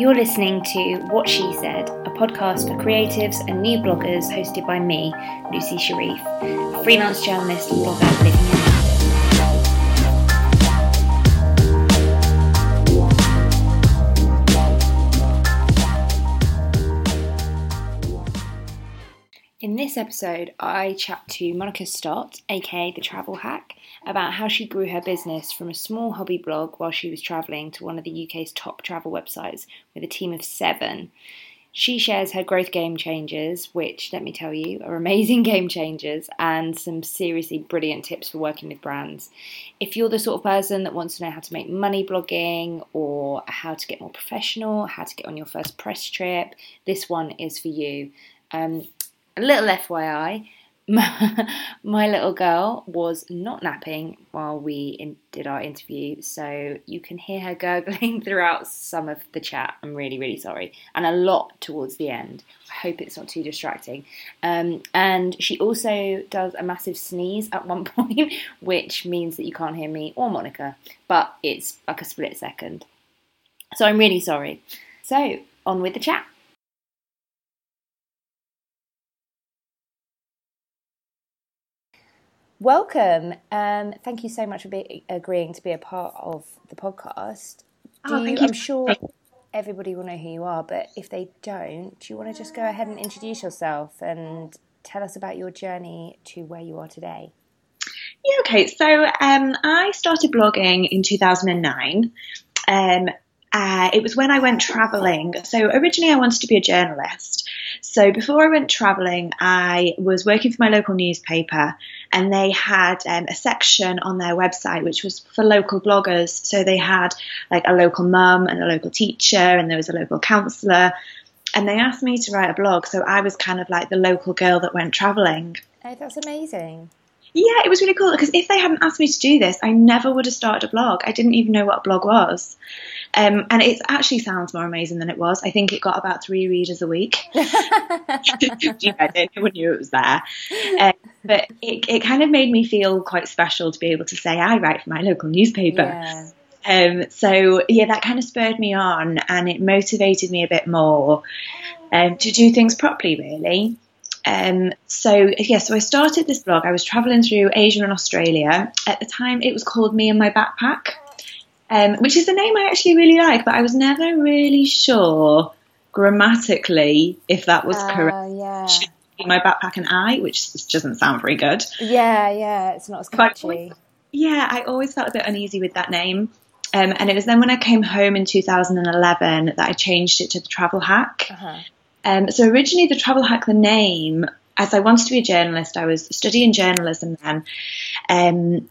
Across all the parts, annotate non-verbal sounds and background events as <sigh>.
You're listening to What She Said, a podcast for creatives and new bloggers hosted by me, Lucy Sharif, freelance journalist and blogger living in In this episode, I chat to Monica Stott, aka The Travel Hack, about how she grew her business from a small hobby blog while she was travelling to one of the UK's top travel websites with a team of seven. She shares her growth game changers, which, let me tell you, are <laughs> amazing game changers and some seriously brilliant tips for working with brands. If you're the sort of person that wants to know how to make money blogging or how to get more professional, how to get on your first press trip, this one is for you. Um, a little FYI, <laughs> my, little girl was not napping while we in, did our interview, so you can hear her gurgling <laughs> throughout some of the chat. I'm really, really sorry, and a lot towards the end. I hope it's not too distracting. Um, and she also does a massive sneeze at one <laughs> point, which means that you can't hear me or Monica, but it's like a split second. So I'm really sorry. So, on with the chat. Welcome. Um, thank you so much for be, agreeing to be a part of the podcast. Do oh, you, you. I'm sure everybody will know who you are, but if they don't, do you want to just go ahead and introduce yourself and tell us about your journey to where you are today? Yeah, okay. So um, I started blogging in 2009. Um, uh, it was when I went traveling. So originally I wanted to be a journalist. So before I went traveling, I was working for my local newspaper and they had um, a section on their website which was for local bloggers. So they had like a local mum and a local teacher and there was a local counsellor. And they asked me to write a blog. So I was kind of like the local girl that went traveling. Oh, that's amazing. Yeah, it was really cool because if they hadn't asked me to do this, I never would have started a blog. I didn't even know what a blog was. Um, and it actually sounds more amazing than it was. I think it got about three readers a week. <laughs> <laughs> yeah, no one knew it was there. Uh, but it, it kind of made me feel quite special to be able to say I write for my local newspaper. Yeah. Um, so yeah, that kind of spurred me on, and it motivated me a bit more um, to do things properly, really. Um, so yeah, so I started this blog. I was traveling through Asia and Australia. At the time, it was called Me and My Backpack, um, which is a name I actually really like, but I was never really sure grammatically if that was uh, correct. Yeah. My backpack and I, which doesn't sound very good. Yeah, yeah, it's not as catchy. Always, yeah, I always felt a bit uneasy with that name. Um, and it was then when I came home in 2011 that I changed it to the Travel Hack. Uh-huh. Um, so originally, the Travel Hack, the name, as I wanted to be a journalist, I was studying journalism then. Um,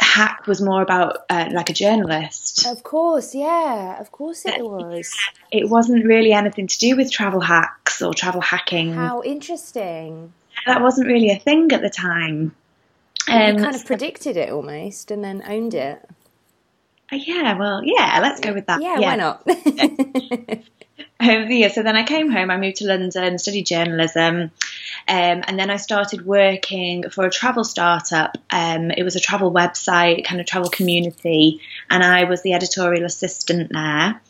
hack was more about uh, like a journalist. Of course, yeah, of course it was. It wasn't really anything to do with travel hacks or travel hacking. How interesting. That wasn't really a thing at the time. Um, you kind of predicted it almost and then owned it. Uh, yeah, well, yeah, let's go with that. Yeah, yeah. why not? <laughs> Um, yeah, so then I came home, I moved to London, studied journalism, um, and then I started working for a travel startup. Um, it was a travel website, kind of travel community, and I was the editorial assistant there.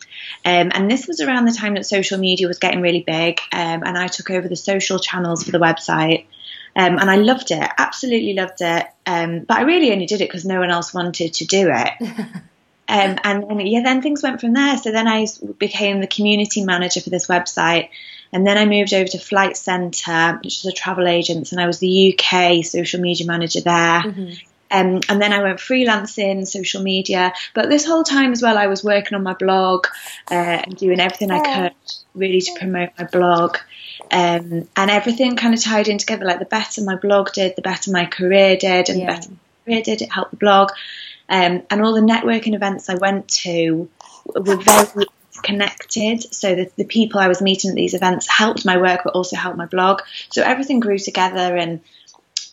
Um, and this was around the time that social media was getting really big, um, and I took over the social channels for the website. Um, and I loved it, absolutely loved it. but I really only did it because no one else wanted to do it. <laughs> Um, and then, yeah, then things went from there. So then I became the community manager for this website. And then I moved over to Flight Centre, which is a travel agent, and I was the UK social media manager there. Mm-hmm. Um, and then I went freelancing, social media. But this whole time as well, I was working on my blog uh, and doing everything I could really to promote my blog. Um, and everything kind of tied in together. Like the better my blog did, the better my career did, and yeah. the better my career did, it helped the blog. Um, and all the networking events I went to were very connected. So the, the people I was meeting at these events helped my work, but also helped my blog. So everything grew together and.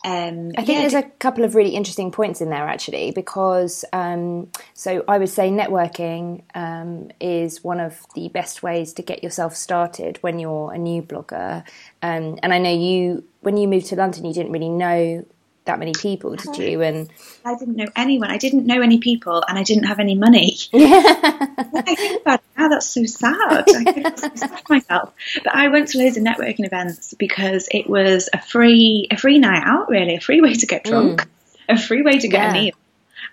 Um, I think yeah, there's a couple of really interesting points in there actually, because um, so I would say networking um, is one of the best ways to get yourself started when you're a new blogger. Um, and I know you, when you moved to London, you didn't really know that many people, did you? And I didn't know anyone. I didn't know any people, and I didn't have any money. <laughs> <laughs> I think about now, that's so sad. I so sad myself. But I went to loads of networking events because it was a free a free night out, really, a free way to get drunk, a free way to get Yeah. a meal,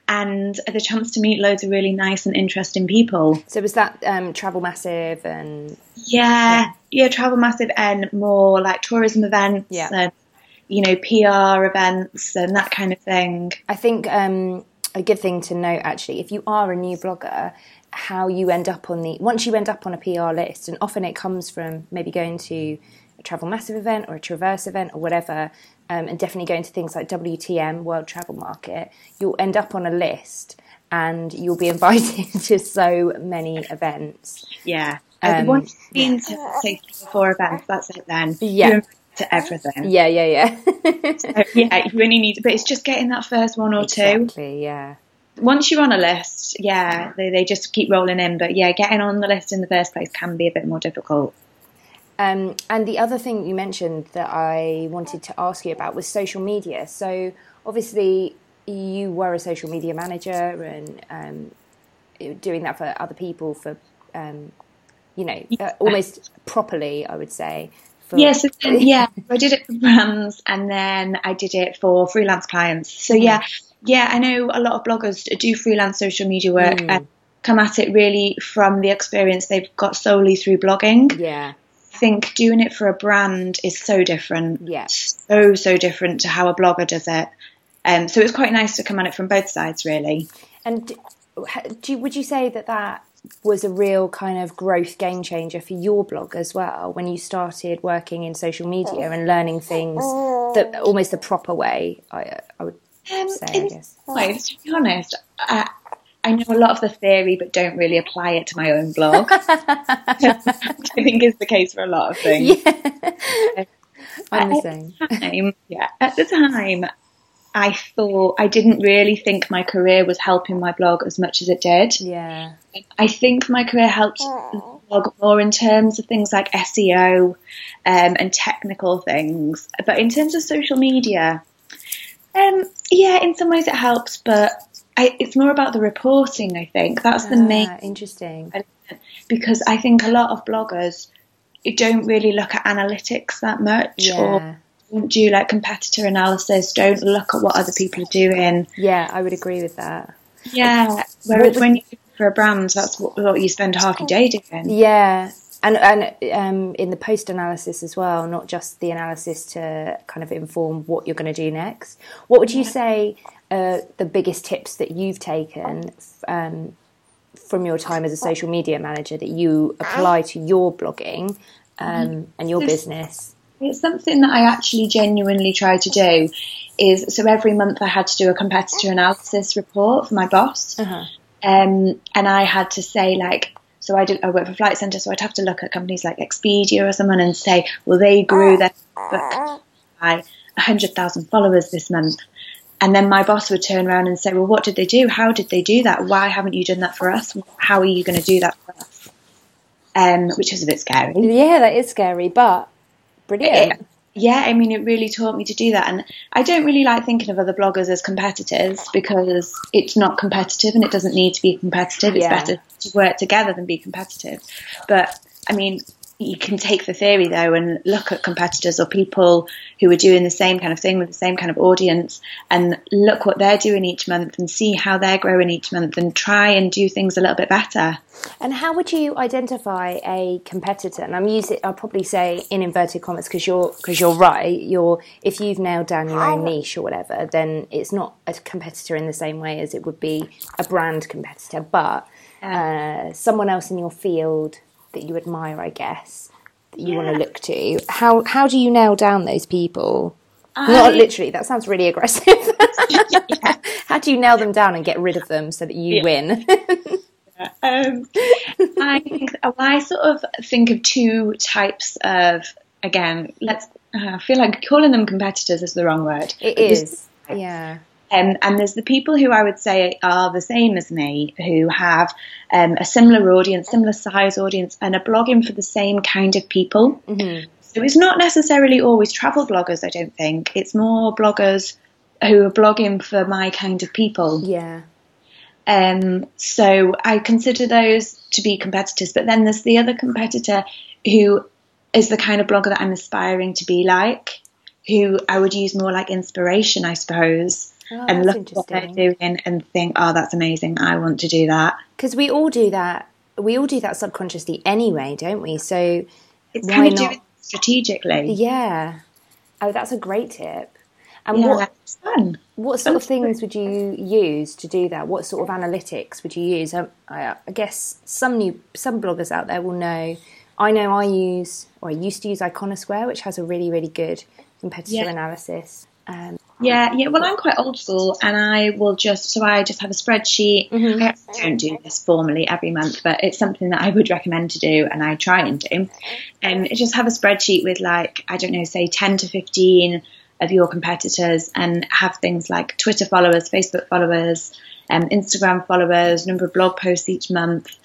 and the chance to meet loads of really nice and interesting people. so was that um, Travel Massive and Yeah, yeah, travel massive and more like tourism events Yeah. and you know PR events and that kind of thing. I think um, a good thing to note actually, if you are a new blogger, how you end up on the once you end up on a PR list, and often it comes from maybe going to a Travel Massive event or a Traverse event or whatever, um, and definitely going to things like WTM World Travel Market, you'll end up on a list. And you'll be <laughs> invited to so many events. Yeah. Um, Once you've been to say four events, that's it then. Yeah. To everything. Yeah, yeah, yeah. So, yeah, you really need, but it's just getting that first one or two. exactly, yeah. Once you're on a list, yeah, they, they just keep rolling in. But yeah, getting on the list in the first place can be a bit more difficult. Um, and the other thing you mentioned that I wanted to ask you about was social media. So obviously, you were a social media manager and um, doing that for other people for, um, you know, uh, almost properly, I would say. For, Yes, yeah. <laughs> I did it for brands, and then I did it for freelance clients. So yeah, yeah, I know a lot of bloggers do freelance social media work Mm. and come at it really from the experience they've got solely through blogging. Yeah, I think doing it for a brand is so different. yeah. So so different to how a blogger does it. Um, so it's quite nice to come at it from both sides, really. And do, would you say that that was a real kind of growth game changer for your blog as well when you started working in social media and learning things that almost the proper way? I, I would Um, say, I guess. some ways, to be honest, I, I know a lot of the theory, but don't really apply it to my own blog. <laughs> <laughs> I think is the case for a lot of things. Yeah. <laughs> I'm the At same. the time, yeah, at the time, I thought I didn't really think my career was helping my blog as much as it did. Yeah. I think my career helped the blog more in terms of things like SEO um, and technical things, but in terms of social media, um, yeah, in some ways it helps, but I, it's more about the reporting. I think that's the main Ah, interesting. because I think a lot of bloggers don't really look at analytics that much or Yeah. Don't do like competitor analysis, don't look at what other people are doing. Yeah, I would agree with that. Yeah. Whereas would- when you for a brand, that's what, what you spend half your day doing. Yeah. And and um, in the post analysis as well, not just the analysis to kind of inform what you're going to do next. What would you say uh, the biggest tips that you've taken um, from your time as a social media manager that you apply to your blogging um, and your business? It's something that I actually genuinely try to do. Is so every month I had to do a competitor analysis report for my boss, Uh-huh. um, and I had to say like, so I did I work for Flight Centre, so I'd have to look at companies like Expedia or someone and say, well, they grew their book by hundred thousand followers this month. And then my boss would turn around and say, "Well, what did they do? How did they do that? Why haven't you done that for us? How are you going to do that for us?" Um, which is a bit scary. Yeah, that is scary, but brilliant. yeah, I mean, it really taught me to do that. And I don't really like thinking of other bloggers as competitors because it's not competitive and it doesn't need to be competitive. It's Yeah. better to work together than be competitive. But I mean, you can take the theory though and look at competitors or people who are doing the same kind of thing with the same kind of audience and look what they're doing each month and see how they're growing each month and try and do things a little bit better. And how would you identify a competitor? And I'm using, I'll probably say in inverted commas because you're because you're right. You're if you've nailed down your own niche or whatever, then it's not a competitor in the same way as it would be a brand competitor, but uh, someone else in your field that you admire, I guess, that you want to look to. How how do you nail down those people? Not literally. That sounds really aggressive. <laughs> How do you nail them down and get rid of them so that you Yeah. win? Um, I think well, I sort of think of two types of again. Let's. Uh, I feel like calling them competitors is the wrong word. It is. Yeah. Um, and there's the people who I would say are the same as me, who have um, a similar audience, similar size audience, and are blogging for the same kind of people. Mm-hmm. So it's not necessarily always travel bloggers. I don't think it's more bloggers who are blogging for my kind of people. Yeah. Um, so I consider those to be competitors. But then there's the other competitor who is the kind of blogger that I'm aspiring to be like, who I would use more like inspiration, I suppose. Oh, and look at what they're doing and think, oh, that's amazing. I want to do that. Because we all do that. We all do that subconsciously anyway, don't we? So It's Why kind of not? strategically. yeah. Oh, that's a great tip. And Yeah, what fun. what sort of things would you use to do that? What sort of analytics would you use? Um, I, I guess some new some bloggers out there will know. I know I use or I used to use Iconosquare, which has a really really good competitor Yeah. analysis. Um, Yeah, yeah. Well, I'm quite old school, and I will just so I just have a spreadsheet. Mhm. I don't do this formally every month, but it's something that I would recommend to do, and I try and do. And just have a spreadsheet with like I don't know, say ten to fifteen of your competitors, and have things like Twitter followers, Facebook followers, um, Instagram followers, number of blog posts each month,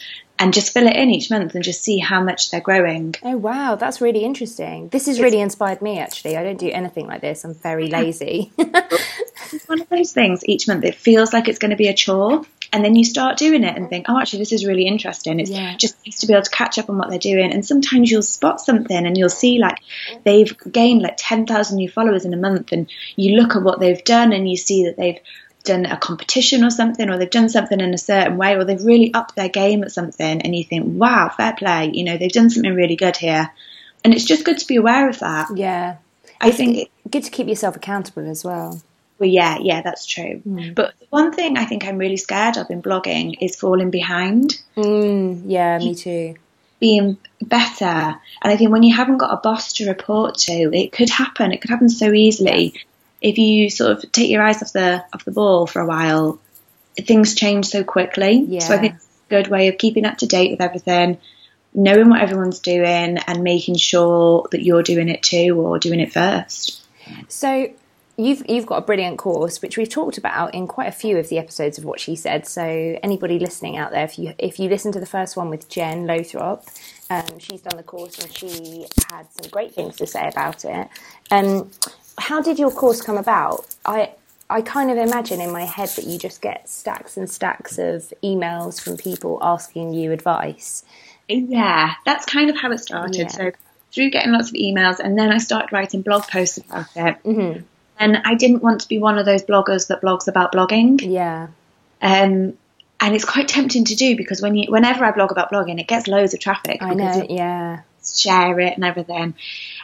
and just fill it in each month and just see how much they're growing. oh wow, that's really interesting. This has really inspired me. Actually, I don't do anything like this. I'm very lazy. <laughs> It's one of those things each month. It feels like it's going to be a chore, and then you start doing it and think, "Oh, actually, this is really interesting." It's Yeah. just nice to be able to catch up on what they're doing. And sometimes you'll spot something, and you'll see like they've gained like ten thousand new followers in a month, and you look at what they've done, and you see that they've done a competition or something, or they've done something in a certain way, or they've really upped their game at something, and you think, "Wow, fair play!" You know, they've done something really good here, and it's just good to be aware of that. yeah, I think good to keep yourself accountable as well. Well, yeah, yeah, that's true. Hmm. But one thing I think I'm really scared of in blogging is falling behind, Mm, yeah, me too. being better. And I think when you haven't got a boss to report to, it could happen. It could happen so easily. If you sort of take your eyes off the off the ball for a while, things change so quickly. So I think it's a good way of keeping up to date with everything, knowing what everyone's doing, and making sure that you're doing it too or doing it first. So you've you've got a brilliant course which we've talked about in quite a few of the episodes of what she said. So anybody listening out there, if you if you listen to the first one with Jen Lothrop, um, she's done the course and she had some great things to say about it. Um, how did your course come about? I I kind of imagine in my head that you just get stacks and stacks of emails from people asking you advice. Yeah, that's kind of how it started. Yeah. So through getting lots of emails, and then I started writing blog posts about it. Mhm. And I didn't want to be one of those bloggers that blogs about blogging. Yeah, Um, and it's quite tempting to do because when you, whenever I blog about blogging, it gets loads of traffic. I know. Yeah, share it and everything.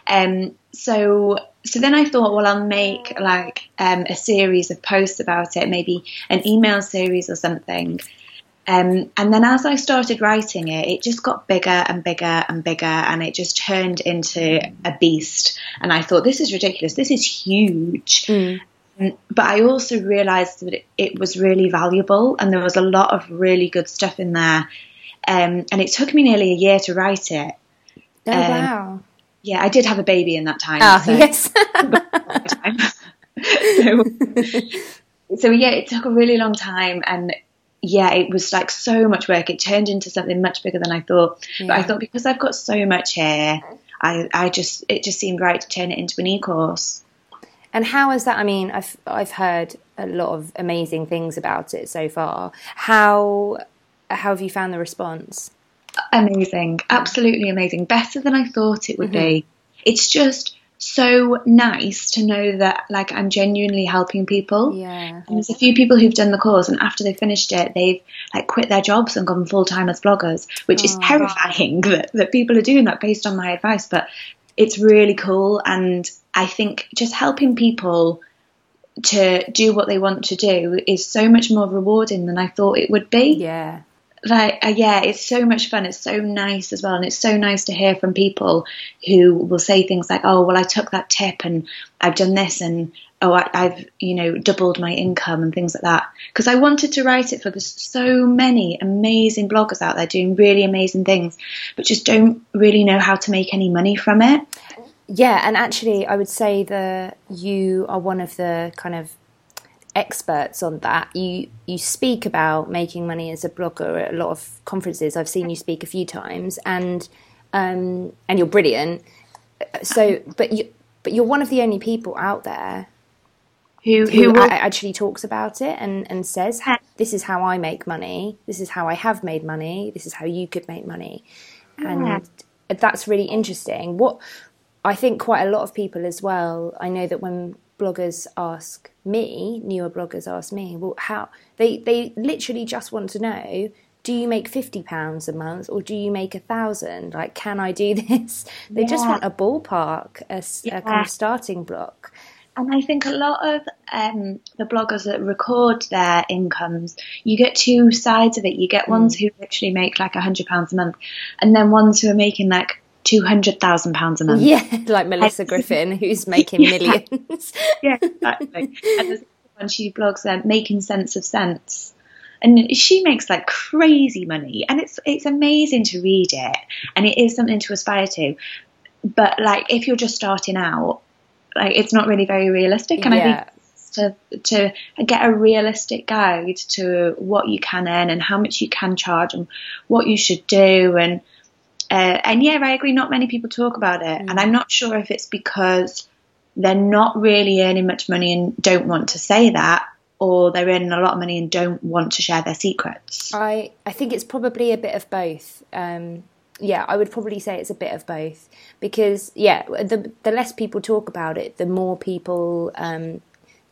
Um, so so then I thought, well, I'll make like um, a series of posts about it, maybe an email series or something. Um, and then as I started writing it, it just got bigger and bigger and bigger, and it just turned into a beast. And I thought, this is ridiculous. This is huge. Mm. But I also realised that it, it was really valuable, and there was a lot of really good stuff in there. Um, and it took me nearly a year to write it. Oh Um, wow. Yeah, I did have a baby in that time. Ah so- yes. <laughs> so, <laughs> so yeah, it took a really long time, and yeah, it was like so much work. It turned into something much bigger than I thought. But I thought because I've got so much here, I I just it just seemed right to turn it into an e-course. And how is that? I mean, I've I've heard a lot of amazing things about it so far. How how have you found the response? Amazing, absolutely amazing. Better than I thought it would mm-hmm. be. It's just so nice to know that like I'm genuinely helping people. Yeah. And there's a few people who've done the course, and after they finished it, they've like quit their jobs and gone full time as bloggers, which is Oh. terrifying <laughs> that, that people are doing that based on my advice. But it's really cool, and I think just helping people to do what they want to do is so much more rewarding than I thought it would be Yeah. Like uh, yeah it's so much fun. It's so nice as well. And it's so nice to hear from people who will say things like oh well i took that tip and i've done this and oh I, i've you know doubled my income and things like that. Because i wanted to write it for there's so many amazing bloggers out there doing really amazing things but just don't really know how to make any money from it. Yeah, and actually, I would say that you are one of the kind of experts on that. You you speak about making money as a blogger at a lot of conferences. I've seen you speak a few times, and um, and you're brilliant. So, but you but you're one of the only people out there who who, who actually talks about it and, and says, "This is how I make money. This is how I have made money. This is how you could make money," Yeah. and that's really interesting. What I think quite a lot of people as well. I know that when bloggers ask me, newer bloggers ask me, well, how they they literally just want to know. Do you make fifty pounds a month, or do you make a thousand? Like, can I do <laughs> this? They just want a ballpark, a kind of starting block. And I think a lot of um, the bloggers that record their incomes, you get two sides of it. You get ones who literally make like a hundred pounds a month, and then ones who are making like two hundred thousand pounds a month. Yeah, <laughs> like Melyssa Griffin, <laughs> who's making Yeah. millions. yeah, exactly. <laughs> and one she blogs there, Making Sense of Cents. And she makes like crazy money, and it's it's amazing to read it, and it is something to aspire to. But like, if you're just starting out, like it's not really very realistic. And I think to to get a realistic guide to what you can earn and how much you can charge and what you should do and uh, and yeah, I agree. Not many people talk about it, and I'm not sure if it's because they're not really earning much money and don't want to say that, or they're earning a lot of money and don't want to share their secrets. I I think it's probably a bit of both. Um, yeah, I would probably say it's a bit of both because yeah, the the less people talk about it, the more people um,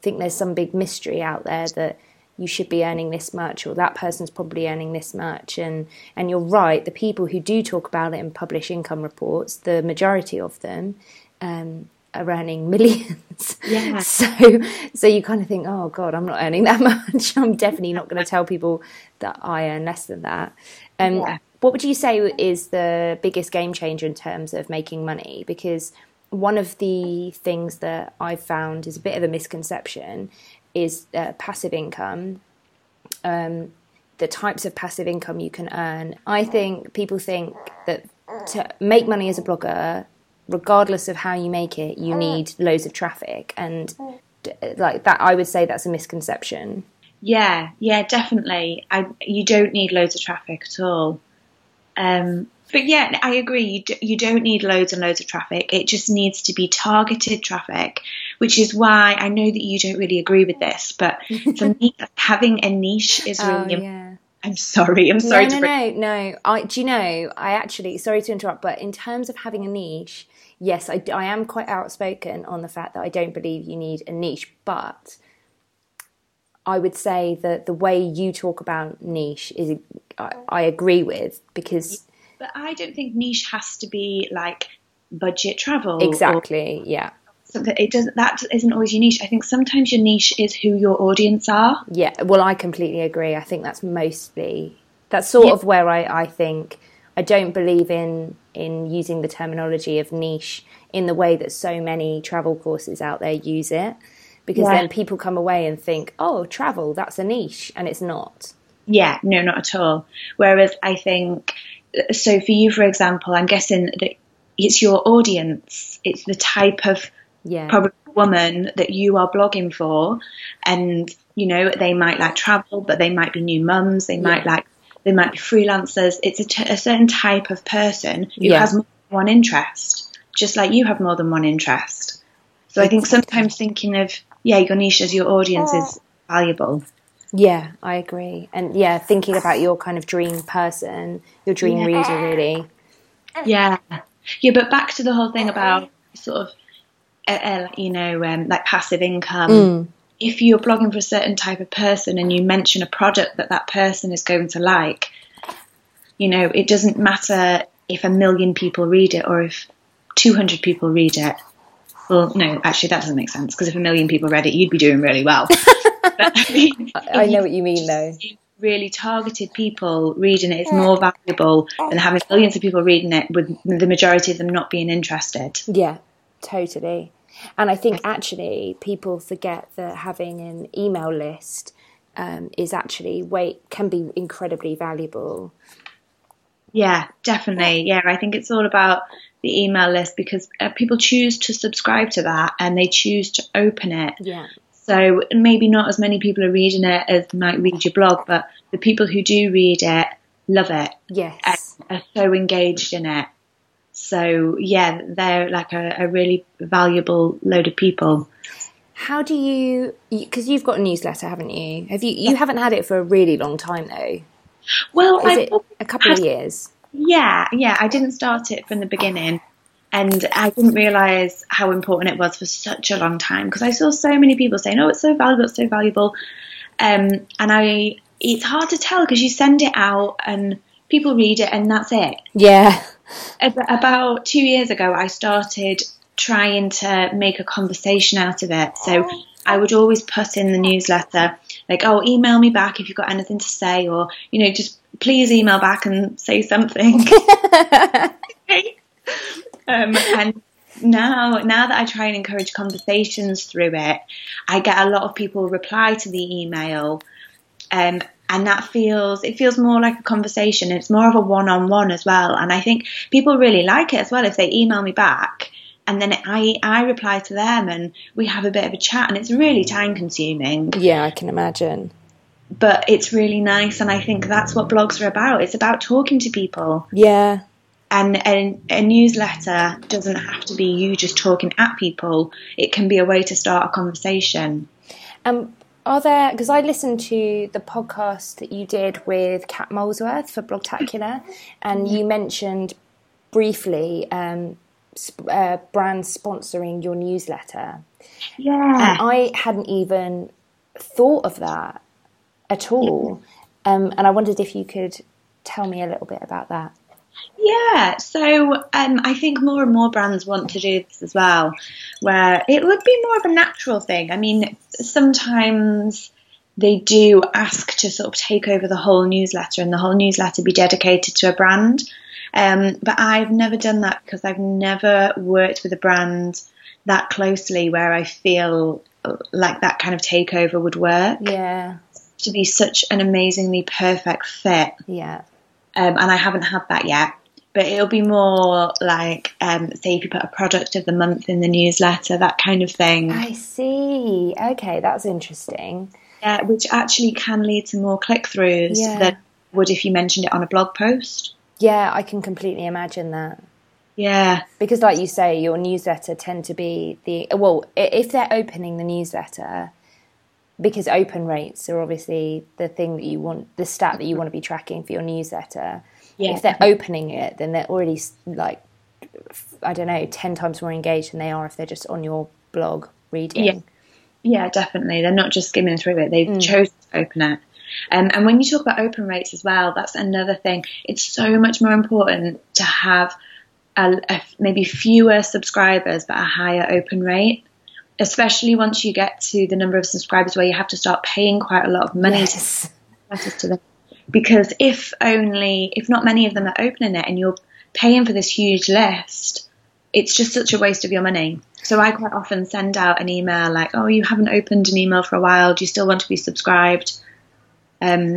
think there's some big mystery out there that you should be earning this much or that person's probably earning this much. And and you're right the people who do talk about it and publish income reports the majority of them um, are earning <laughs> millions. Yeah. <laughs> so so you kind of think oh god i'm not earning that <laughs> much. I'm definitely not going to tell people that i earn less than that. Um, Yeah. what would you say is the biggest game changer in terms of making money? Because one of the things that i've found is a bit of a misconception is uh, passive income um, the types of passive income you can earn. I think people think that to make money as a blogger, regardless of how you make it, you need loads of traffic, and like that, I would say that's a misconception. Yeah, yeah, definitely. I you don't need loads of traffic at all. Um, but yeah, I agree. You you don't need loads and loads of traffic. It just needs to be targeted traffic, which is why I know that you don't really agree with this. But <laughs> for me, having a niche is oh, really. Oh important. yeah. I'm sorry. I'm sorry no, to no, bring. no, no. I do you know? I actually sorry to interrupt, but in terms of having a niche, yes, I, I am quite outspoken on the fact that I don't believe you need a niche, but I would say that the way you talk about niche is I, I agree with because But I don't think niche has to be like budget travel. or exactly, yeah, something. It doesn't. That isn't always your niche. I think sometimes your niche is who your audience are. yeah. Well, I completely agree. I think that's mostly that's sort Yeah. of where I I think I don't believe in in using the terminology of niche in the way that so many travel courses out there use it because Yeah. then people come away and think oh travel that's a niche and it's not Yeah, no, not at all. Whereas I think, so for you, for example, I'm guessing that it's your audience, it's the type of yeah probably woman that you are blogging for, and you know they might like travel, but they might be new mums, they might Yeah. like they might be freelancers. It's a, t- a certain type of person who Yeah. has more than one interest, just like you have more than one interest. So I think sometimes thinking of yeah your niche as your audience is valuable. yeah I agree and yeah thinking about your kind of dream person your dream Yeah. reader really Yeah, yeah, but back to the whole thing about sort of, you know, um, like passive income. Mm. If you're blogging for a certain type of person and you mention a product that that person is going to like, you know, it doesn't matter if a million people read it or if 200 people read it. Well, no, actually, that doesn't make sense because if a million people read it, you'd be doing really well. <laughs> But, I mean, <laughs> I know what you mean though really targeted people reading it is more valuable than having millions of people reading it with the majority of them not being interested. Yeah, totally. And I think actually people forget that having an email list um, is actually way can be incredibly valuable. Yeah, definitely. Yeah, I think it's all about the email list because uh, people choose to subscribe to that and they choose to open it. Yeah, So maybe not as many people are reading it as might read your blog, but the people who do read it love it yes, are so engaged in it. So yeah, they're like a, a really valuable load of people. How do you? Because you've got a newsletter, haven't you? Have you? You haven't had it for a really long time though. Well, Is it a couple of years? Yeah, yeah. I didn't start it from the beginning. And I didn't realise how important it was for such a long time because I saw so many people saying, oh, it's so valuable, it's so valuable. Um, and I, it's hard to tell because you send it out and people read it and that's it. Yeah. Ab- About two years ago, I started trying to make a conversation out of it. So I would always put in the newsletter, like, oh, email me back if you've got anything to say, or, you know, just please email back and say something. <laughs> um, and now, now that I try and encourage conversations through it, I get a lot of people reply to the email. Um, and that feels it feels more like a conversation. It's more of a one-on-one as well. And i think people really like it as well if they email me back and then i i reply to them and we have a bit of a chat and it's really time consuming. Yeah, I can imagine. but it's really nice and i think that's what blogs are about. It's about talking to people. Yeah. and a, a newsletter doesn't have to be you just talking at people. It can be a way to start a conversation. Um, are there? Because I listened to the podcast that you did with Kat Molesworth for Blogtacular, and you mentioned briefly um, sp- uh, brands sponsoring your newsletter. yeah And I hadn't even thought of that at all. Um, and I wondered if you could tell me a little bit about that. Yeah, so um, I think more and more brands want to do this as well, where it would be more of a natural thing. I mean, sometimes they do ask to sort of take over the whole newsletter and the whole newsletter be dedicated to a brand. Um, but I've never done that because I've never worked with a brand that closely where I feel like that kind of takeover would work. Yeah, To be such an amazingly perfect fit yeah, um, and I haven't had that yet. But it'll be more like, um, say, if you put a product of the month in the newsletter, that kind of thing, I see. Okay, that's interesting. yeah, which actually can lead to more click throughs Yeah. than would if you mentioned it on a blog post. Yeah, I can completely imagine that. Yeah, Because, like you say, your newsletter tend to be the well, if they're opening the newsletter, because open rates are obviously the thing that you want, the stat that you want to be tracking for your newsletter. Yeah. If they're opening it, then they're already like, I don't know, ten times more engaged than they are if they're just on your blog reading. Yeah. yeah, definitely. They're not just skimming through it; they've Mm. chosen to open it. Um, and when you talk about open rates as well, that's another thing. It's so much more important to have a, a, maybe fewer subscribers but a higher open rate, especially once you get to the number of subscribers where you have to start paying quite a lot of money Yes. to, to them. Because if only, if not many of them are opening it and you're paying for this huge list, it's just such a waste of your money. So I quite often send out an email like, "Oh, you haven't opened an email for a while. Do you still want to be subscribed?" Um,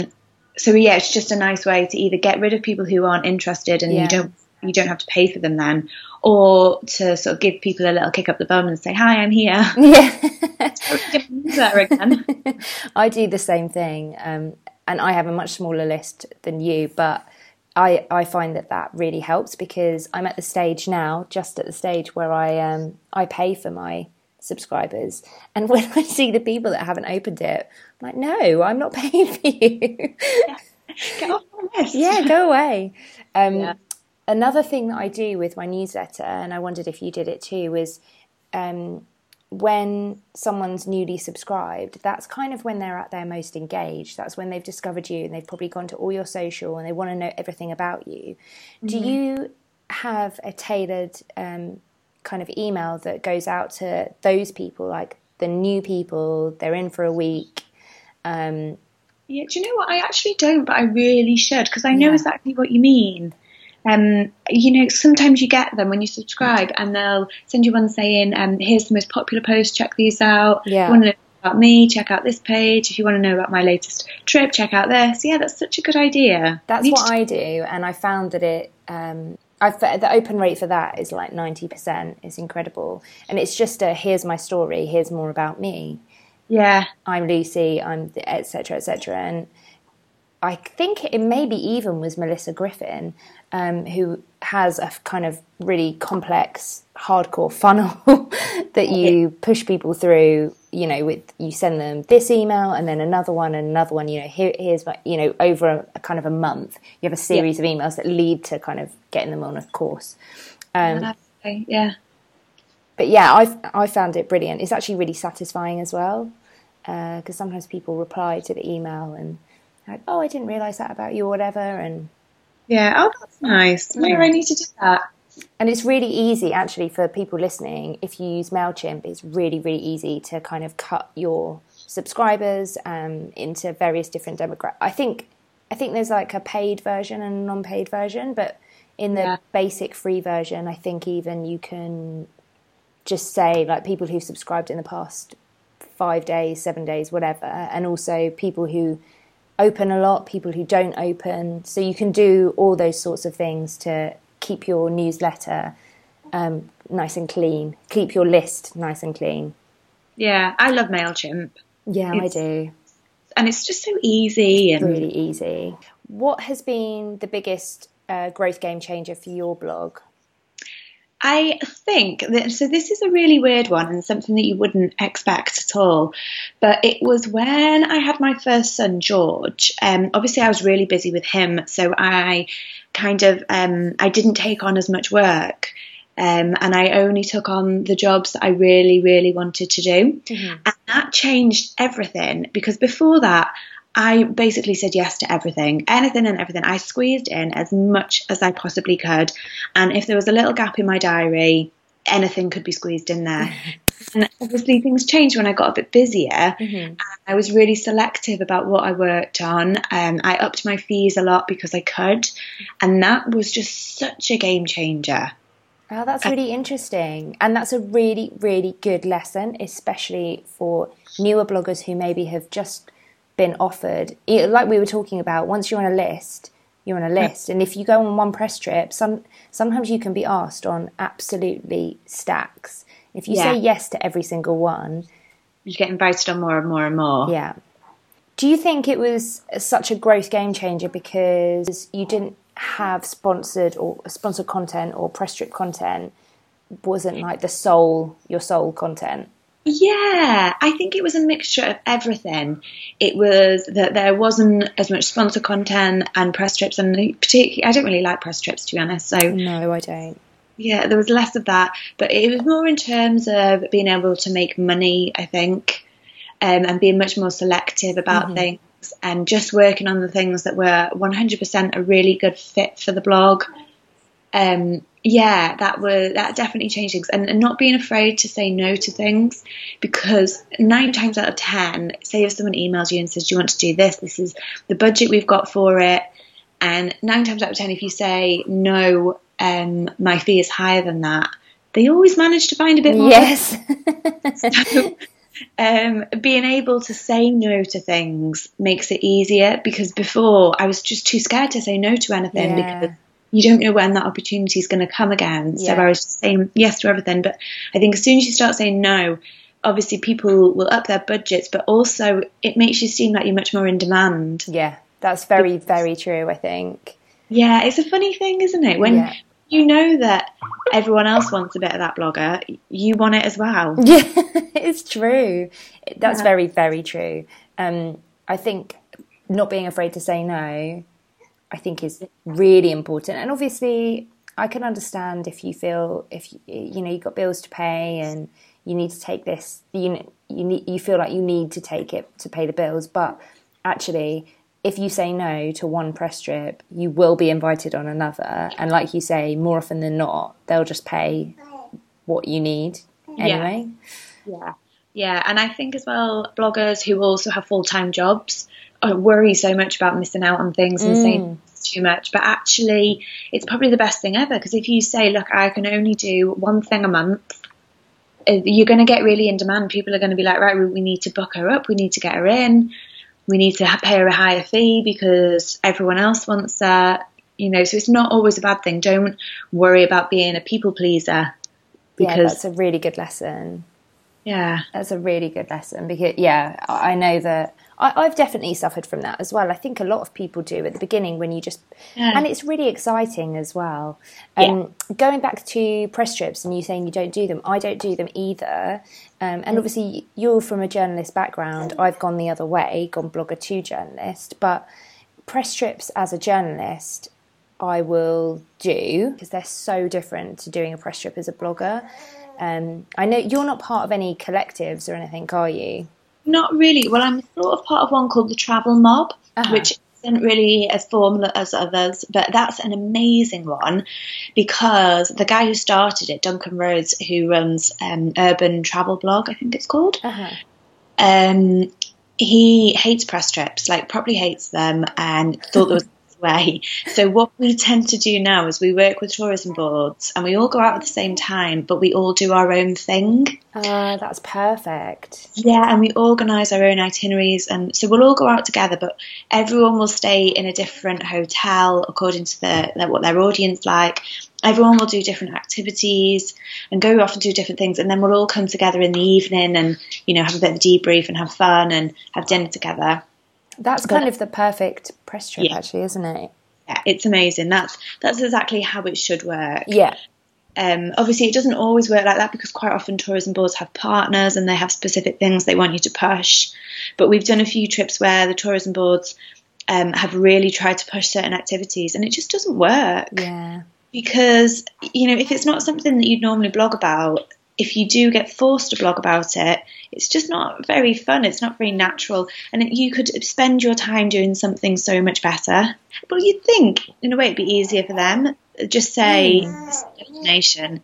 so yeah, it's just a nice way to either get rid of people who aren't interested and Yeah. you don't you don't have to pay for them then, or to sort of give people a little kick up the bum and say, "Hi, I'm here." <laughs> Yeah. Get my newsletter again. <laughs> I do the same thing, um, and I have a much smaller list than you, but I I find that that really helps because I'm at the stage now, just at the stage where I um I pay for my subscribers, and <laughs> when I see the people that haven't opened it, I'm like, no, I'm not paying for you. Get off my list. yeah, go away. Um, Yeah. Another thing that I do with my newsletter, and I wondered if you did it too, is um, when someone's newly subscribed, that's kind of when they're at their most engaged. That's when they've discovered you and they've probably gone to all your social and they want to know everything about you. Do you have a tailored um, kind of email that goes out to those people, like the new people, they're in for a week? Um, Yeah, do you know what? I actually don't, but I really should because I know Yeah. exactly what you mean. Um, you know, sometimes you get them when you subscribe, and they'll send you one saying, um, "Here's the most popular post. Check these out. Yeah. If you Want to know about me? Check out this page. If you want to know about my latest trip, check out this." Yeah, that's such a good idea. That's what to- I do, and I found that it. Um, I've the open rate for that is like ninety percent. It's incredible, and it's just a here's my story. Here's more about me. Yeah, I'm Lucy. I'm etc. etc. And I think it maybe even was Melyssa Griffin, um, who has a kind of really complex, hardcore funnel <laughs> that you push people through. you know, with you send them this email and then another one and another one. You know, here, here's my, you know, over a, a, kind of a month, you have a series of emails that lead to kind of getting them on a course. Um, yeah. But yeah, I I found it brilliant. It's actually really satisfying as well because uh, sometimes people reply to the email and like, oh, I didn't realise that about you or whatever, and yeah, oh, that's nice. Maybe I need to do that. And it's really easy, actually, for people listening. If you use Mailchimp, it's really, really easy to kind of cut your subscribers um, into various different demographics. I think, I think there's like a paid version and a non-paid version, but in the yeah. basic free version, I think even you can just say like people who subscribed in the past five days, seven days, whatever, and also people who open a lot, people who don't open. So you can do all those sorts of things to keep your newsletter um, nice and clean, keep your list nice and clean. Yeah, I love Mailchimp. Yeah, it's, I do. And it's just so easy and really easy. What has been the biggest uh, growth game changer for your blog? I think that so this is a really weird one and something that you wouldn't expect at all. But it was when I had my first son, George. Um, obviously, I was really busy with him, so I kind of um, I didn't take on as much work. Um, and I only took on the jobs that I really, really wanted to do. Mm-hmm. And that changed everything because before that, I basically said yes to everything, anything and everything. I squeezed in as much as I possibly could. And if there was a little gap in my diary, anything could be squeezed in there. <laughs> and obviously, things changed when I got a bit busier. Mm-hmm. I was really selective about what I worked on. Um, I upped my fees a lot because I could. And that was just such a game changer. Oh, that's really interesting. And that's a really, really good lesson, especially for newer bloggers who maybe have just been offered, like we were talking about, once you're on a list, you're on a list. And if you go on one press trip, some sometimes you can be asked on absolutely stacks. If you yeah. say yes to every single one, you get invited on more and more and more. Yeah. Do you think it was such a growth game changer because you didn't have sponsored or sponsored content or press trip content wasn't like the sole your sole content? Yeah, I think it was a mixture of everything. It was that there wasn't as much sponsor content and press trips, and particularly, I don't really like press trips to be honest. So no, I don't. Yeah, there was less of that, but it was more in terms of being able to make money. I think, um, and being much more selective about mm-hmm. things, and just working on the things that were 100% a really good fit for the blog. Um, yeah, that was that definitely changed things, and, and, not being afraid to say no to things, because nine times out of ten, say if someone emails you and says, "Do you want to do this? This is the budget we've got for it," and nine times out of ten, if you say no, um, my fee is higher than that, they always manage to find a bit more. Yes. <laughs> <laughs> so, um, being able to say no to things makes it easier because before I was just too scared to say no to anything yeah. because you don't know when that opportunity is going to come again. Yeah. So I was saying yes to everything, but I think as soon as you start saying no, obviously people will up their budgets, but also it makes you seem like you're much more in demand. Yeah, that's very, very true, I think. Yeah, it's a funny thing, isn't it? When yeah. you know that everyone else wants a bit of that blogger, you want it as well. <laughs> Yeah, it's true. That's yeah. very, very true. Um, I think not being afraid to say no I think is really important. And obviously, I can understand if you feel if you you know you've got bills to pay and you need to take this. You you need you feel like you need to take it to pay the bills, but actually. If you say no to one press trip, you will be invited on another. And like you say, more often than not, they'll just pay what you need anyway. Yeah. yeah. Yeah, and I think as well, bloggers who also have full time jobs worry so much about missing out on things and mm. saying too much. But actually, it's probably the best thing ever because if you say, look, I can only do one thing a month, uh, you're going to get really in demand. People are going to be like, right, we need to book her up, we need to get her in, we need to pay her a higher fee because everyone else wants that. You know, so it's not always a bad thing. Don't worry about being a people pleaser. Because, yeah, that's a really good lesson. Yeah, that's a really good lesson because yeah, I know that I, have definitely suffered from that as well. I think a lot of people do at the beginning when you just, yeah. and it's really exciting as well. Um, yeah. Going back to press trips and you saying you don't do them, I don't do them either. Um, and obviously, you're from a journalist background. I've gone the other way, gone blogger to journalist. But press trips as a journalist, I will do because they're so different to doing a press trip as a blogger. Um, I know you're not part of any collectives or anything, are you? Not really. Well, I'm sort of part of one called the Travel Mob, uh-huh. which isn't really as formal as others, but that's an amazing one because the guy who started it, Duncan Rhodes, who runs um, Urban Travel Blog, I think it's called. Uh-huh. Um, he hates press trips, like properly hates them, and thought there was way. So what we tend to do now is we work with tourism boards and we all go out at the same time, but we all do our own thing. Ah, uh, that's perfect. Yeah, and we organise our own itineraries, and so we'll all go out together, but everyone will stay in a different hotel according to the, the what their audience like. Everyone will do different activities and go off and do different things, and then we'll all come together in the evening and you know have a bit of debrief and have fun and have dinner together. That's kind of the perfect press trip, yeah. actually, isn't it? Yeah, it's amazing. That's that's exactly how it should work. Yeah. Um, obviously, it doesn't always work like that because quite often tourism boards have partners and they have specific things they want you to push. But we've done a few trips where the tourism boards um, have really tried to push certain activities and it just doesn't work. Yeah. Because, you know, if it's not something that you'd normally blog about, if you do get forced to blog about it, it's just not very fun. It's not very natural. And you could spend your time doing something so much better. But you'd think, in a way, it'd be easier for them. Just say, mm. destination,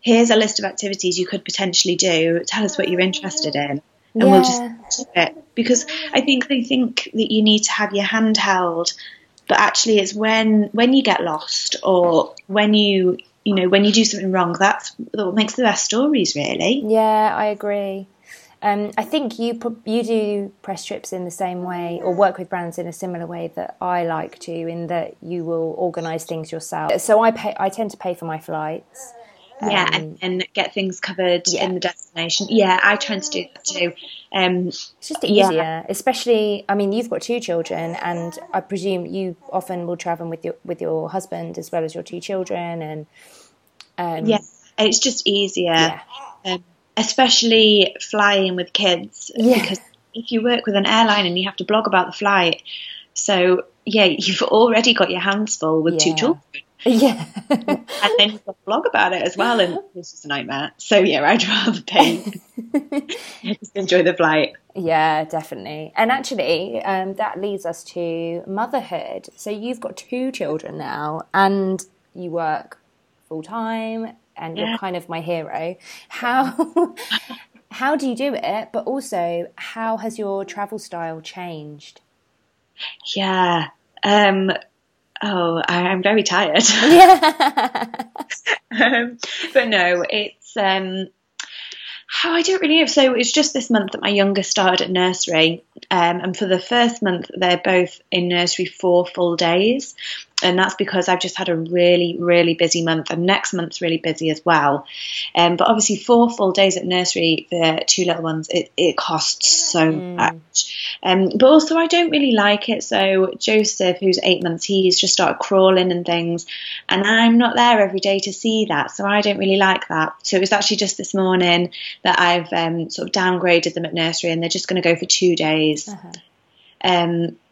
here's a list of activities you could potentially do. Tell us what you're interested in. And yeah. we'll just do it. Because I think they think that you need to have your hand held. But actually, it's when when you get lost or when you you know, when you do something wrong, that's what makes the best stories, really. Yeah, I agree. Um, I think you you do press trips in the same way, or work with brands in a similar way that I like to, in that you will organise things yourself. So I pay, I tend to pay for my flights. Yeah, um, and, and, get things covered yeah. in the destination. Yeah, I tend to do that too. Um, it's just easier, yeah. especially. I mean, you've got two children, and I presume you often will travel with your with your husband as well as your two children, and um, yeah, it's just easier, yeah. um, especially flying with kids. Yeah. Because if you work with an airline and you have to blog about the flight, so yeah, <laughs> you've already got your hands full with yeah. two children. Yeah. <laughs> and then you've got to blog about it as well, and <laughs> it's just a nightmare. So yeah, I'd rather pay. just enjoy the flight. Yeah, definitely. And actually, um, that leads us to motherhood. So you've got two children now, and you work full time and you're kind of my hero. How <laughs> how do you do it? But also, how has your travel style changed? Yeah. Um, oh, I, am very tired. Yeah. <laughs> <laughs> um, but no, it's um, how I don't really know. So it's just this month that my youngest started at nursery, um, and for the first month they're both in nursery four full days and that's because I've just had a really, really busy month, and next month's really busy as well. Um, but obviously, four full days at nursery for two little ones, it, it costs so mm. much. Um, but also, I don't really like it. So Joseph, who's eight months, he's just started crawling and things, and I'm not there every day to see that, so I don't really like that. So it was actually just this morning that I've um, sort of downgraded them at nursery, and they're just going to go for two days. Uh-huh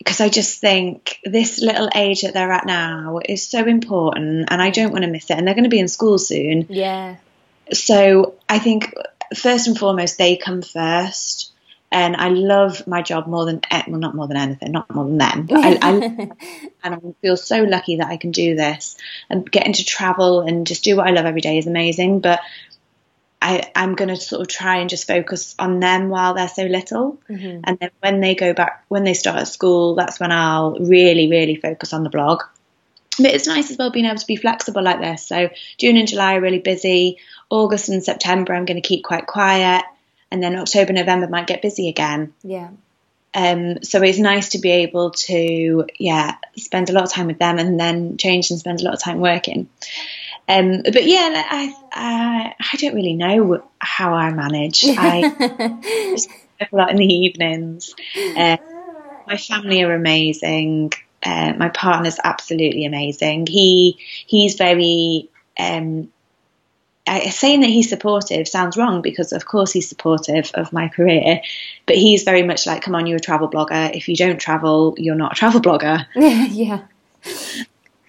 because I just think this little age that they're at now is so important, and I don't want to miss it. And they're going to be in school soon. Yeah. So I think first and foremost they come first, and I love my job more than well, not more than anything, not more than them. I, I, <laughs> and I feel so lucky that I can do this and getting to travel and just do what I love every day is amazing. But I, am going to sort of try and just focus on them while they're so little. Mm-hmm. And then when they go back, when they start at school, that's when I'll really, really focus on the blog. But it's nice as well being able to be flexible like this. So June and July are really busy. August and September, I'm going to keep quite quiet. And then October, November might get busy again. Yeah. Um, so it's nice to be able to, yeah, spend a lot of time with them and then change and spend a lot of time working. Um, but yeah, I, I, I don't really know how I manage. <laughs> I just a lot in the evenings. Uh, my family are amazing. Uh, my partner's absolutely amazing. He he's very um, I, saying that he's supportive sounds wrong because of course he's supportive of my career, but he's very much like, come on, you're a travel blogger. If you don't travel, you're not a travel blogger. <laughs> yeah.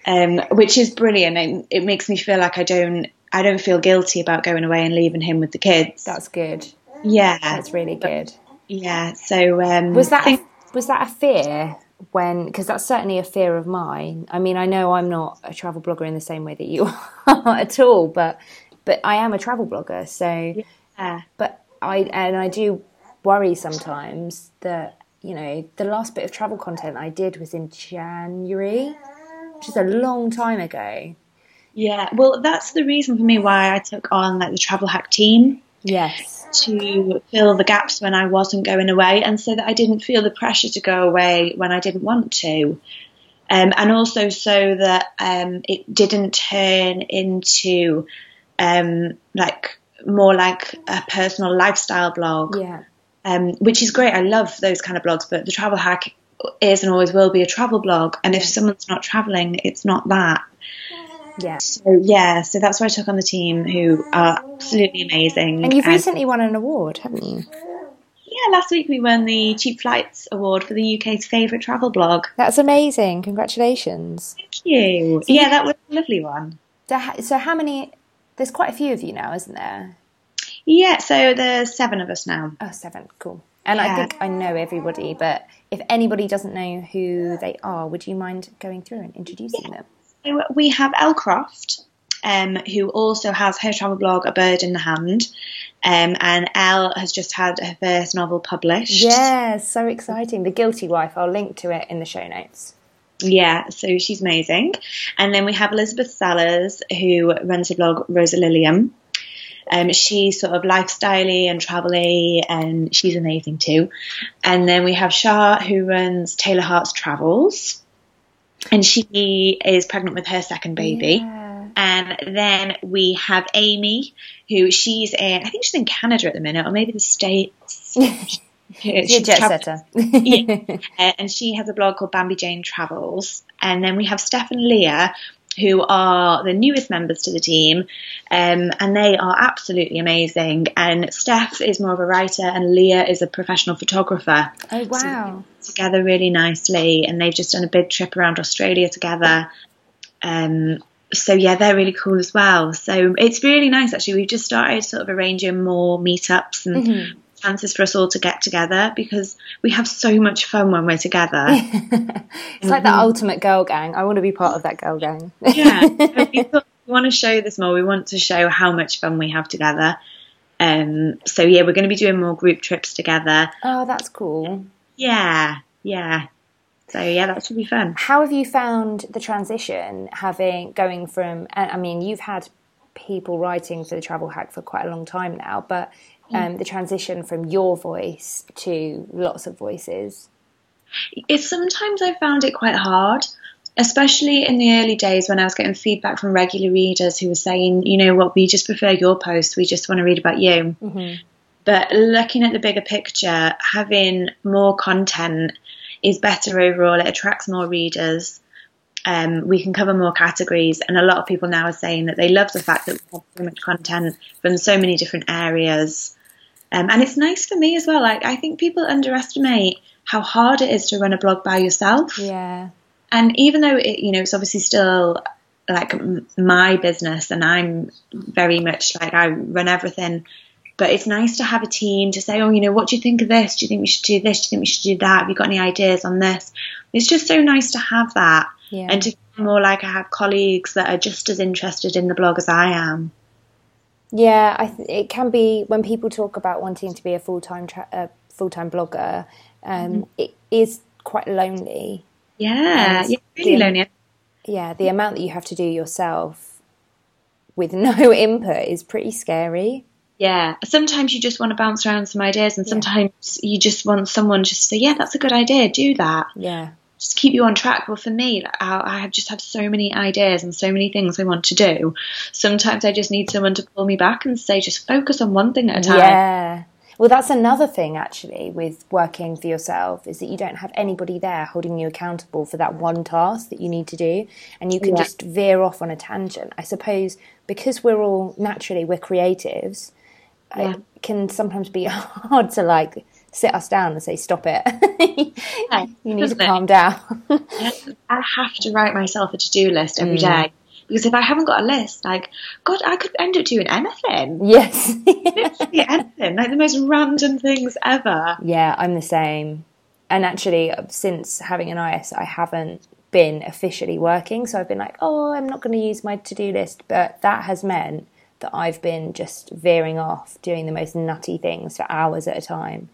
Um, which is brilliant. It, it makes me feel like I don't I don't feel guilty about going away and leaving him with the kids. That's good. Yeah, that's really good. Yeah. So um, was that think- a, was that a fear when because that's certainly a fear of mine. I mean, I know I'm not a travel blogger in the same way that you <laughs> are at all, but but I am a travel blogger. So, yeah. but I and I do worry sometimes that you know the last bit of travel content I did was in January, which is a long time ago. Yeah, well, that's the reason for me why I took on like the travel hack team. Yes. To fill the gaps when I wasn't going away, and so that I didn't feel the pressure to go away when I didn't want to. Um, and also so that um, it didn't turn into um, like more like a personal lifestyle blog. Yeah. Um, which is great. I love those kind of blogs, but the travel hack is and always will be a travel blog. And if someone's not traveling, it's not that. Yeah. So yeah, so that's why I took on the team, who are absolutely amazing. And you've and, recently won an award, haven't you? Yeah, last week we won the Cheap Flights Award for the UK's favourite travel blog. That's amazing! Congratulations. Thank you. So yeah, that was a lovely one. So, how many? There's quite a few of you now, isn't there? Yeah, so there's seven of us now. Oh, seven. Cool. And yeah. I think I know everybody, but if anybody doesn't know who they are, would you mind going through and introducing yeah. them? So we have Elle Croft, um, who also has her travel blog, A Bird in the Hand. Um, and Elle has just had her first novel published. Yeah, so exciting. The Guilty Wife. I'll link to it in the show notes. Yeah, so she's amazing. And then we have Elizabeth Sellers, who runs a blog, Rosa Lilium. Um, she's sort of lifestyley and travelly, and she's amazing too. And then we have Shah, who runs Taylor Hearts Travels and she is pregnant with her second baby. Yeah. And then we have Amy, who she's in, I think she's in Canada at the minute, or maybe the States. <laughs> she's a jet setter. yeah. <laughs> Uh, and she has a blog called Bambi Jane Travels. And then we have Steph and Leah, who are the newest members to the team, um, and they are absolutely amazing. And Steph is more of a writer, and Leah is a professional photographer. Oh wow! So together really nicely, and they've just done a big trip around Australia together. Um, so yeah, they're really cool as well. So it's really nice actually. We've just started sort of arranging more meetups and mm-hmm chances for us all to get together because we have so much fun when we're together. <laughs> it's mm-hmm. like the ultimate girl gang. I want to be part of that girl gang. yeah, we, <laughs> want to show this more. We want to show how much fun we have together. Um, so yeah, we're going to be doing more group trips together. Oh, that's cool. Yeah, yeah. So yeah, that should be fun. How have you found the transition having going from? I mean, you've had people writing for the travel hack for quite a long time now, but um, the transition from your voice to lots of voices? It's sometimes I found it quite hard, especially in the early days when I was getting feedback from regular readers who were saying, you know what, we just prefer your post, we just want to read about you. Mm-hmm. But looking at the bigger picture, having more content is better overall. It attracts more readers. Um, we can cover more categories, and a lot of people now are saying that they love the fact that we have so much content from so many different areas. Um, and it's nice for me as well. Like I think people underestimate how hard it is to run a blog by yourself. Yeah. And even though it, you know, it's obviously still like my business, and I'm very much like I run everything. But it's nice to have a team to say, oh, you know, what do you think of this? Do you think we should do this? Do you think we should do that? Have you got any ideas on this? It's just so nice to have that. Yeah. And to feel more like I have colleagues that are just as interested in the blog as I am. Yeah, th- it can be when people talk about wanting to be a full time tra- uh, full time blogger. Um, mm-hmm. it is quite lonely. Yeah, yeah, really the, lonely. Yeah, the amount that you have to do yourself with <laughs> no input is pretty scary. Yeah, sometimes you just want to bounce around some ideas, and sometimes yeah. you just want someone just to say, "Yeah, that's a good idea. Do that." Yeah just keep you on track. Well, for me, I have just have so many ideas and so many things I want to do. Sometimes I just need someone to pull me back and say, just focus on one thing at a time. Yeah. Well, that's another thing actually with working for yourself is that you don't have anybody there holding you accountable for that one task that you need to do, and you can Yeah. just veer off on a tangent. I suppose because we're all naturally we're creatives, Yeah. it can sometimes be <laughs> hard to like sit us down and say stop it. <laughs> you need to calm down. I have to write myself a to do list every Mm. day because if I haven't got a list, like God, I could end up doing anything. yes. <laughs> Literally anything, like the most random things ever. Yeah, I'm the same. And actually, since having an IS, I haven't been officially working. So I've been like, oh, I'm not going to use my to do list. But that has meant that I've been just veering off, doing the most nutty things for hours at a time.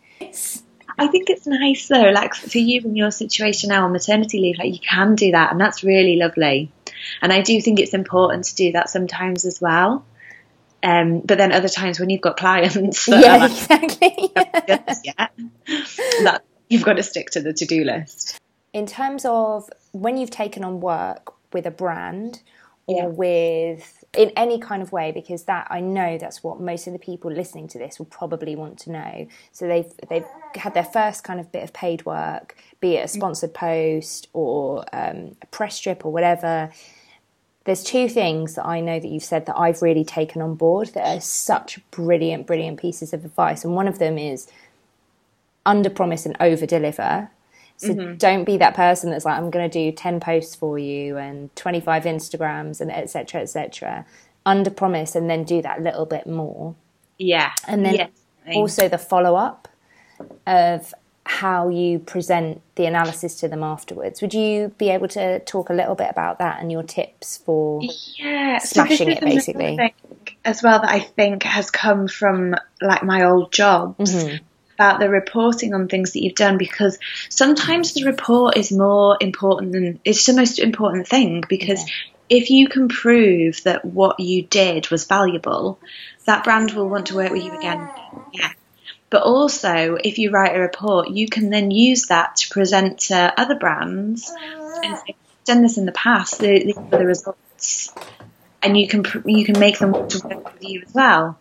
I think it's nice though, like for you in your situation now on maternity leave, like you can do that, and that's really lovely. And I do think it's important to do that sometimes as well. Um, but then other times when you've got clients, <laughs> yeah, like, <laughs> exactly. <laughs> Yeah, that you've got to stick to the to-do list. In terms of when you've taken on work with a brand or Yeah. with in any kind of way, because that I know that's what most of the people listening to this will probably want to know. So they've they've had their first kind of bit of paid work, be it a sponsored post or um, a press strip or whatever. There's two things that I know that you've said that I've really taken on board that are such brilliant, brilliant pieces of advice. And one of them is under promise and over deliver. So don't be that person that's like, I'm going to do 10 posts for you and 25 Instagrams and etc. etc. Under promise and then do that little bit more. Yeah, And then Yeah. also the follow up of how you present the analysis to them afterwards. Would you be able to talk a little bit about that and your tips for yeah, smashing this it, basically. as well that I think has come from like my old jobs Mm-hmm. About the reporting on things that you've done because sometimes the report is more important than it's the most important thing because if you can prove that what you did was valuable, that brand will want to work with you again. Yeah. But also, if you write a report, you can then use that to present to other brands and uh-huh. say, "I've done this in the past. the- These are the results, and you can you can make them want to work with you as well.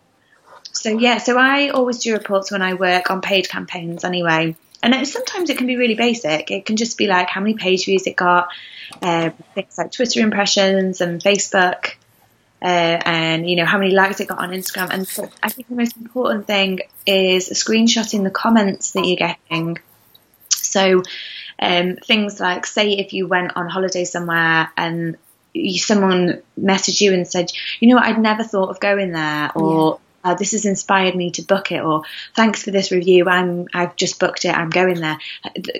So yeah, so I always do reports when I work on paid campaigns anyway. And it, sometimes it can be really basic. It can just be like how many page views it got, uh, things like Twitter impressions and Facebook, uh, and you know how many likes it got on Instagram. And so I think the most important thing is screenshotting the comments that you're getting. So um, things like, say, if you went on holiday somewhere and you, someone messaged you and said, you know what, I'd never thought of going there, or uh, this has inspired me to book it, or thanks for this review, I'm I've just booked it, I'm going there.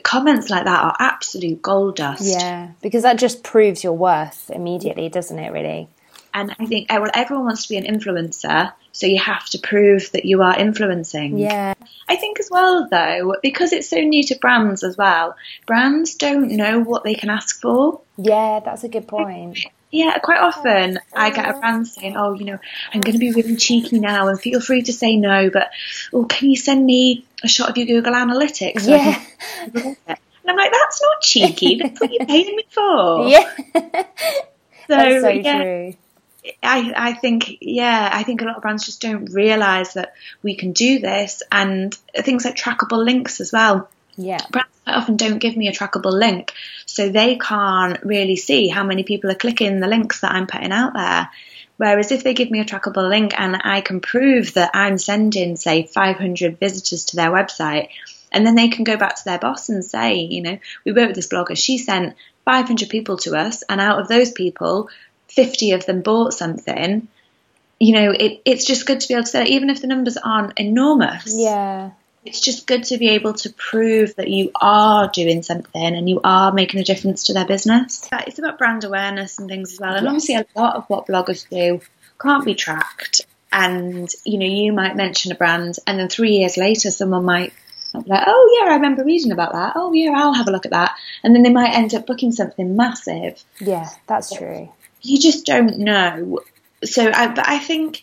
Comments like that are absolute gold dust. Yeah, because that just proves your worth immediately, doesn't it, really? And I think, uh, well, everyone wants to be an influencer, so you have to prove that you are influencing. Yeah. I think as well, though, because it's so new to brands as well, brands don't know what they can ask for. Yeah, that's a good point. Yeah, quite often I get a brand saying, "Oh, you know, I'm going to be really cheeky now, and feel free to say no, but oh, can you send me a shot of your Google Analytics?" so Yeah. can have a look at it?" And I'm like, "That's not cheeky. That's what you're paying me for." <laughs> Yeah. So, so yeah, true. I, I think, yeah, I think a lot of brands just don't realise that we can do this, and things like trackable links as well. Yeah. brands often don't give me a trackable link, so they can't really see how many people are clicking the links that I'm putting out there. Whereas if they give me a trackable link and I can prove that I'm sending, say, 500 visitors to their website, and then they can go back to their boss and say, you know, we work with this blogger, she sent 500 people to us, and out of those people, 50 of them bought something. You know, it, it's just good to be able to say, that even if the numbers aren't enormous, Yeah. it's just good to be able to prove that you are doing something and you are making a difference to their business. It's about brand awareness and things as well. And obviously, a lot of what bloggers do can't be tracked. And you know, you might mention a brand, and then three years later, someone might be like, "Oh yeah, I remember reading about that. Oh yeah, I'll have a look at that." And then they might end up booking something massive. Yeah, that's true. You just don't know. So, I, but I think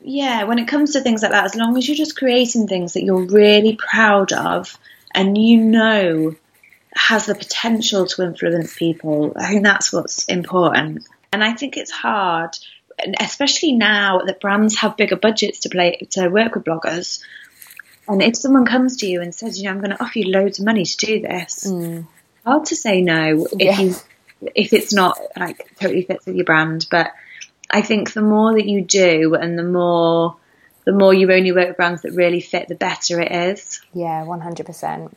yeah, when it comes to things like that, as long as you're just creating things that you're really proud of and you know has the potential to influence people, I think that's what's important. And I think it's hard, especially now that brands have bigger budgets to play to work with bloggers. And if someone comes to you and says, you know, I'm going to offer you loads of money to do this, Mm. hard to say no if Yeah. you if it's not like totally fits with your brand. But I think the more that you do, and the more the more you only work with brands that really fit, the better it is. Yeah, 100%.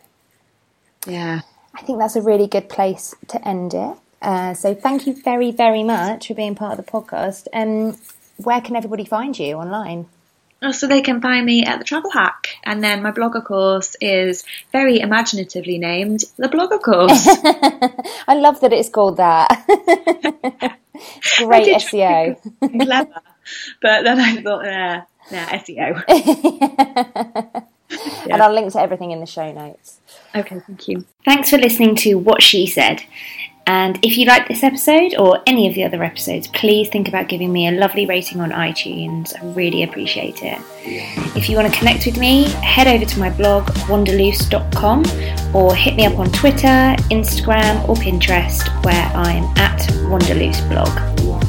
Yeah. I think that's a really good place to end it. Uh, so thank you very, very much for being part of the podcast. Um, where can everybody find you online? Oh, So they can find me at the Travel Hack, and then my blogger course is very imaginatively named the Blogger Course. <laughs> I love that it's called that. <laughs> Great SEO. Clever, but then I thought, <laughs> yeah, yeah, E SEO. And I'll link to everything in the show notes. Okay, thank you. Thanks for listening to What She Said. And if you like this episode or any of the other episodes, please think about giving me a lovely rating on iTunes. I really appreciate it. If you want to connect with me, head over to my blog, wanderluce.com, or hit me up on Twitter, Instagram, or Pinterest, where I'm at Wanderluce Blog.